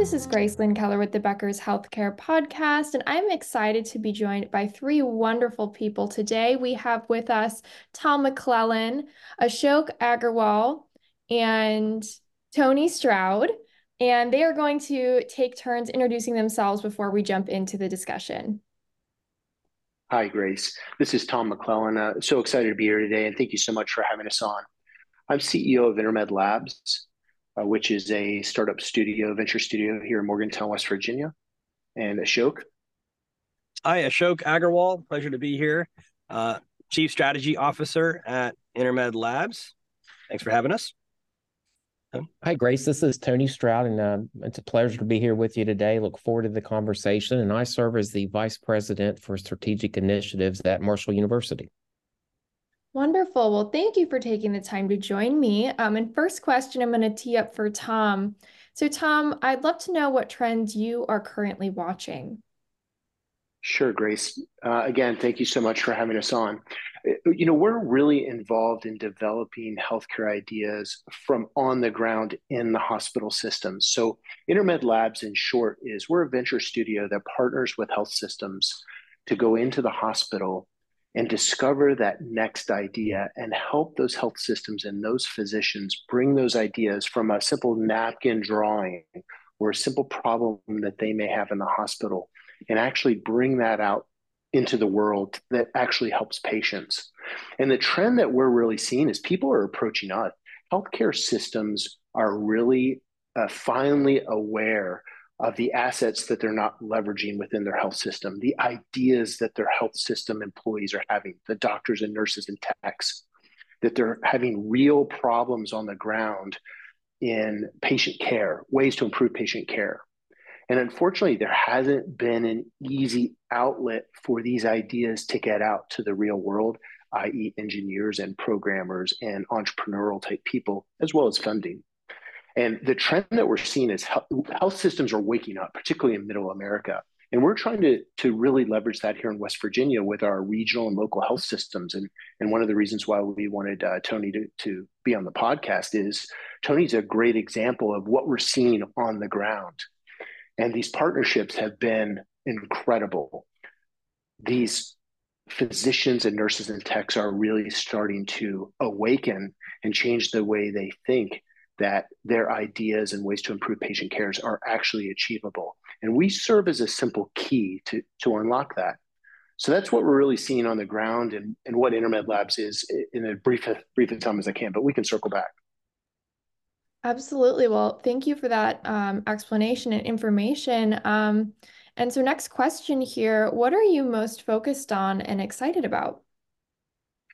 This is Grace Lynn Keller with the Becker's Healthcare Podcast, and I'm excited to be joined by three wonderful people today. We have with us Tom McClellan, Ashok Aggarwal, and Toney Stroud, and they are going to take turns introducing themselves before we jump into the discussion. Hi, Grace. This is Tom McClellan. Uh, so excited to be here today, and thank you so much for having us on. I'm CEO of Intermed Labs, uh, which is a startup studio, venture studio here in Morgantown, West Virginia. And Ashok. Hi, Ashok Aggarwal. Pleasure to be here. Uh, Chief Strategy Officer at Intermed Labs. Thanks for having us. Hi, Grace. This is Toney Stroud, and uh, it's a pleasure to be here with you today. Look forward to the conversation. And I serve as the Vice President for Strategic Initiatives at Marshall University. Wonderful. Well, thank you for taking the time to join me. Um, and first question, I'm going to tee up for Tom. So, Tom, I'd love to know what trends you are currently watching. Sure, Grace. Uh, again, thank you so much for having us on. Uh, you know, we're really involved in developing healthcare ideas from on the ground in the hospital systems. So, Intermed Labs, in short, is we're a venture studio that partners with health systems to go into the hospital and discover that next idea and help those health systems and those physicians bring those ideas from a simple napkin drawing or a simple problem that they may have in the hospital and actually bring that out into the world that actually helps patients. And the trend that we're really seeing is people are approaching us. Healthcare systems are really uh, finally aware of the assets that they're not leveraging within their health system, the ideas that their health system employees are having, the doctors and nurses and techs, that they're having real problems on the ground in patient care, ways to improve patient care. And unfortunately, there hasn't been an easy outlet for these ideas to get out to the real world, i.e., engineers and programmers and entrepreneurial type people, as well as funding. And the trend that we're seeing is health systems are waking up, particularly in middle America. And we're trying to, to really leverage that here in West Virginia with our regional and local health systems. And, and one of the reasons why we wanted uh, Toney to, to be on the podcast is Toney's a great example of what we're seeing on the ground. And these partnerships have been incredible. These physicians and nurses and techs are really starting to awaken and change the way they think that their ideas and ways to improve patient cares are actually achievable. And we serve as a simple key to, to unlock that. So that's what we're really seeing on the ground and, and what Intermed Labs is in a brief, brief time as I can, but we can circle back. Absolutely. Well, thank you for that um, explanation and information. Um, and so, next question here What are you most focused on and excited about?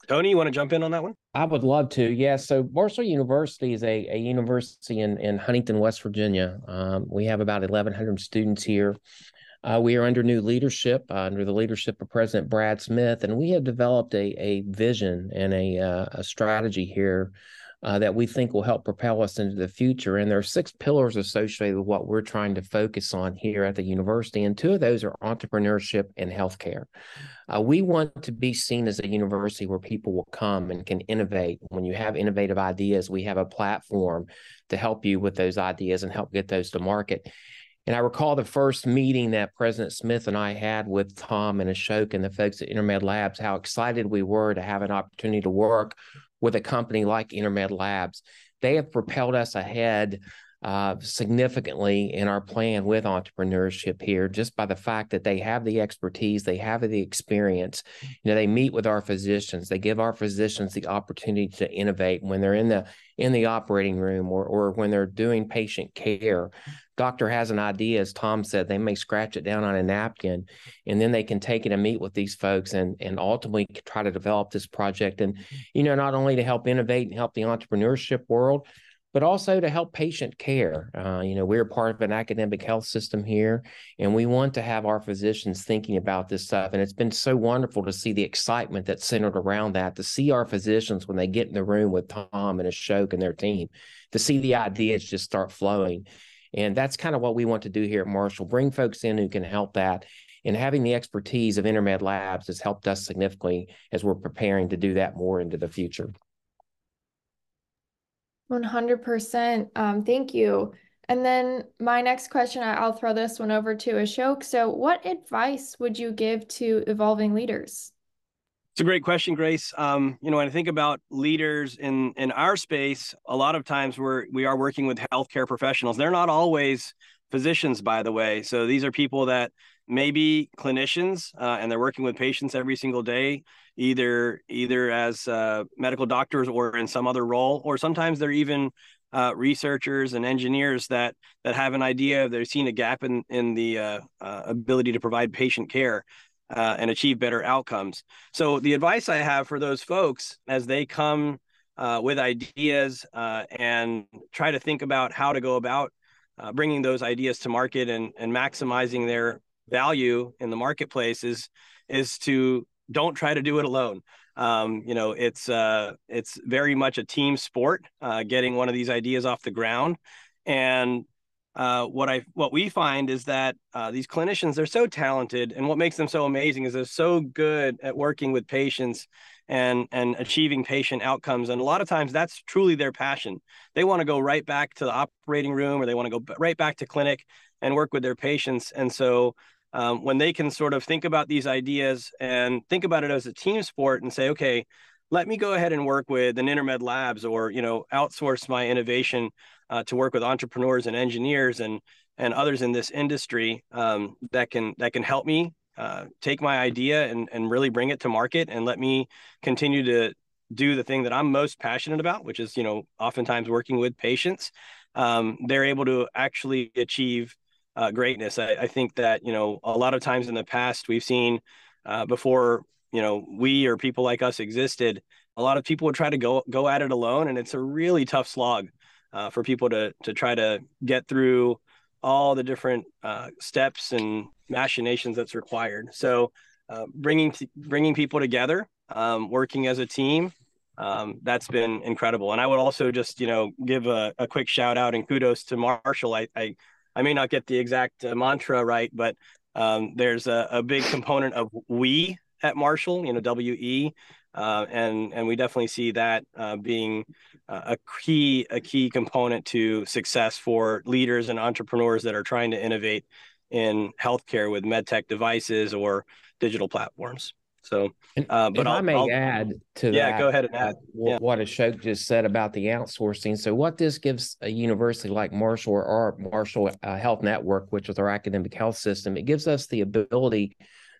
Toney, you want to jump in on that one? I would love to. Yeah. So Marshall University is a, a university in, in Huntington, West Virginia. Um, we have about 1,100 students here. Uh, we are under new leadership, uh, under the leadership of President Brad Smith, and we have developed a, a vision and a, uh, a strategy here uh, that we think will help propel us into the future. And there are six pillars associated with what we're trying to focus on here at the university. And two of those are entrepreneurship and healthcare. Uh, we want to be seen as a university where people will come and can innovate. When you have innovative ideas, we have a platform to help you with those ideas and help get those to market. And I recall the first meeting that President Smith and I had with Tom and Ashok and the folks at Intermed Labs, how excited we were to have an opportunity to work with a company like Intermed Labs. They have propelled us ahead uh, significantly in our plan with entrepreneurship here, just by the fact that they have the expertise, they have the experience. You know, they meet with our physicians, they give our physicians the opportunity to innovate when they're in the in the operating room or or when they're doing patient care. Doctor has an idea, as Tom said, they may scratch it down on a napkin, and then they can take it and meet with these folks and and ultimately try to develop this project. And you know, not only to help innovate and help the entrepreneurship world, but also to help patient care. Uh, you know, we're part of an academic health system here, and we want to have our physicians thinking about this stuff. And it's been so wonderful to see the excitement that's centered around that, to see our physicians when they get in the room with Tom and Ashok and their team, to see the ideas just start flowing. And that's kind of what we want to do here at Marshall bring folks in who can help that. And having the expertise of InterMed Labs has helped us significantly as we're preparing to do that more into the future. 100%. Um, thank you. And then my next question, I'll throw this one over to Ashok. So, what advice would you give to evolving leaders? It's a great question, Grace. Um, you know, when I think about leaders in in our space, a lot of times we're we are working with healthcare professionals. They're not always physicians, by the way. So these are people that may be clinicians uh, and they're working with patients every single day either either as uh, medical doctors or in some other role or sometimes they're even uh, researchers and engineers that that have an idea of they've seen a gap in in the uh, uh, ability to provide patient care uh, and achieve better outcomes so the advice i have for those folks as they come with ideas and try to think about how to go about bringing those ideas to market and, and maximizing their value in the marketplace is is to don't try to do it alone. Um, you know, it's uh, it's very much a team sport, uh, getting one of these ideas off the ground. And uh, what I what we find is that uh, these clinicians they're so talented, and what makes them so amazing is they're so good at working with patients and and achieving patient outcomes. And a lot of times that's truly their passion. They want to go right back to the operating room, or they want to go right back to clinic and work with their patients. And so um, when they can sort of think about these ideas and think about it as a team sport and say, okay, let me go ahead and work with an Intermed Labs or you know outsource my innovation uh, to work with entrepreneurs and engineers and and others in this industry um, that can that can help me uh, take my idea and and really bring it to market and let me continue to do the thing that I'm most passionate about, which is you know oftentimes working with patients. Um, they're able to actually achieve uh, greatness. I, I, think that you know a lot of times in the past we've seen uh, before you know we or people like us existed. A lot of people would try to go go at it alone, and it's a really tough slog uh, for people to to try to get through all the different uh, steps and machinations that's required. So uh, bringing t- bringing people together, um, working as a team, um, that's been incredible. And I would also just, you know, give a, a quick shout out and kudos to Marshall. I, I, I may not get the exact uh, mantra right, but um, there's a, a, big component of we at Marshall, you know, WE, uh, and and we definitely see that uh, being a key a key component to success for leaders and entrepreneurs that are trying to innovate in healthcare with medtech devices or digital platforms. So, uh, but i may I'll, add to yeah, that, go ahead and add uh, yeah. what Ashok just said about the outsourcing. So, what this gives a university like Marshall or our Marshall uh, Health Network, which is our academic health system, it gives us the ability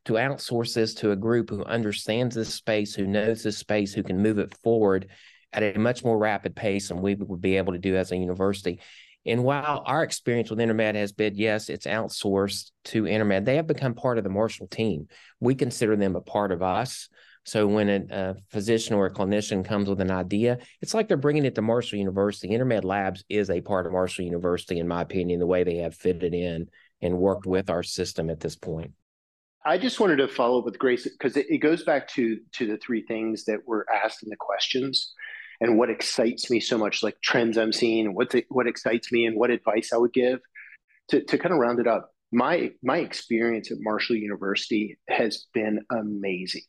to outsource this to a group who understands this space, who knows this space, who can move it forward at a much more rapid pace than we would be able to do as a university. And while our experience with InterMed has been, yes, it's outsourced to InterMed, they have become part of the Marshall team. We consider them a part of us. So when a, a, physician or a clinician comes with an idea, it's like they're bringing it to Marshall University. InterMed Labs is a part of Marshall University, in my opinion, the way they have fitted in and worked with our system at this point. I just wanted to follow up with Grace because it, it goes back to to the three things that were asked in the questions and what excites me so much, like trends I'm seeing, what what excites me, and what advice I would give. To to kind of round it up, my my experience at Marshall University has been amazing.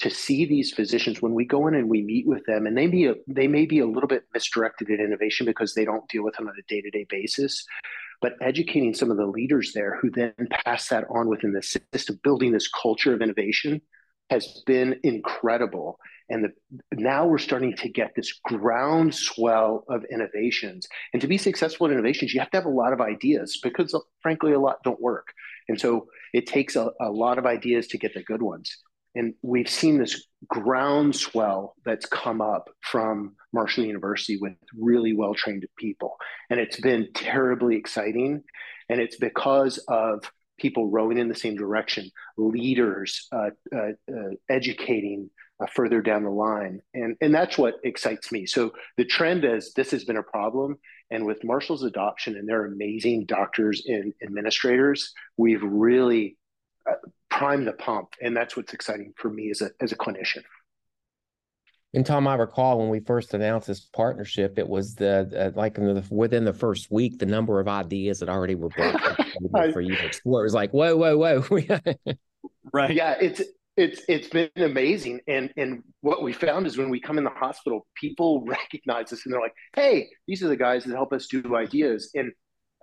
To see these physicians when we go in and we meet with them, and they be a, they may be a little bit misdirected in innovation because they don't deal with them on a day to day basis, but educating some of the leaders there who then pass that on within the system, building this culture of innovation has been incredible. And the, now we're starting to get this groundswell of innovations. And to be successful in innovations, you have to have a lot of ideas because, frankly, a lot don't work. And so it takes a, a lot of ideas to get the good ones. And we've seen this groundswell that's come up from Marshall University with really well trained people. And it's been terribly exciting. And it's because of people rowing in the same direction, leaders uh, uh, uh, educating uh, further down the line. And, and that's what excites me. So the trend is this has been a problem. And with Marshall's adoption and their amazing doctors and administrators, we've really uh, primed the pump. And that's what's exciting for me as a, as a clinician. And Tom, I recall when we first announced this partnership, it was the uh, like the, within the first week, the number of ideas that already were brought for you to explore. It was like, whoa, whoa, whoa. right. Yeah, it's it's it's been amazing. And and what we found is when we come in the hospital, people recognize us and they're like, hey, these are the guys that help us do ideas. And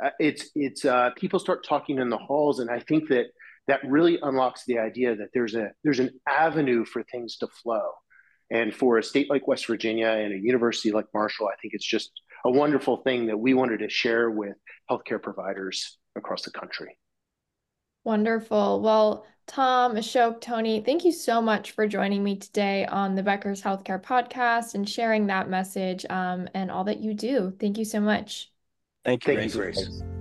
uh, it's it's uh, people start talking in the halls, and I think that that really unlocks the idea that there's a there's an avenue for things to flow and for a state like West Virginia and a university like Marshall, I think it's just a wonderful thing that we wanted to share with healthcare providers across the country. Wonderful. Well, Tom, Ashok, Toney, thank you so much for joining me today on the Becker's Healthcare Podcast and sharing that message um, and all that you do. Thank you so much. Thank you, Thank Grace. you, Grace.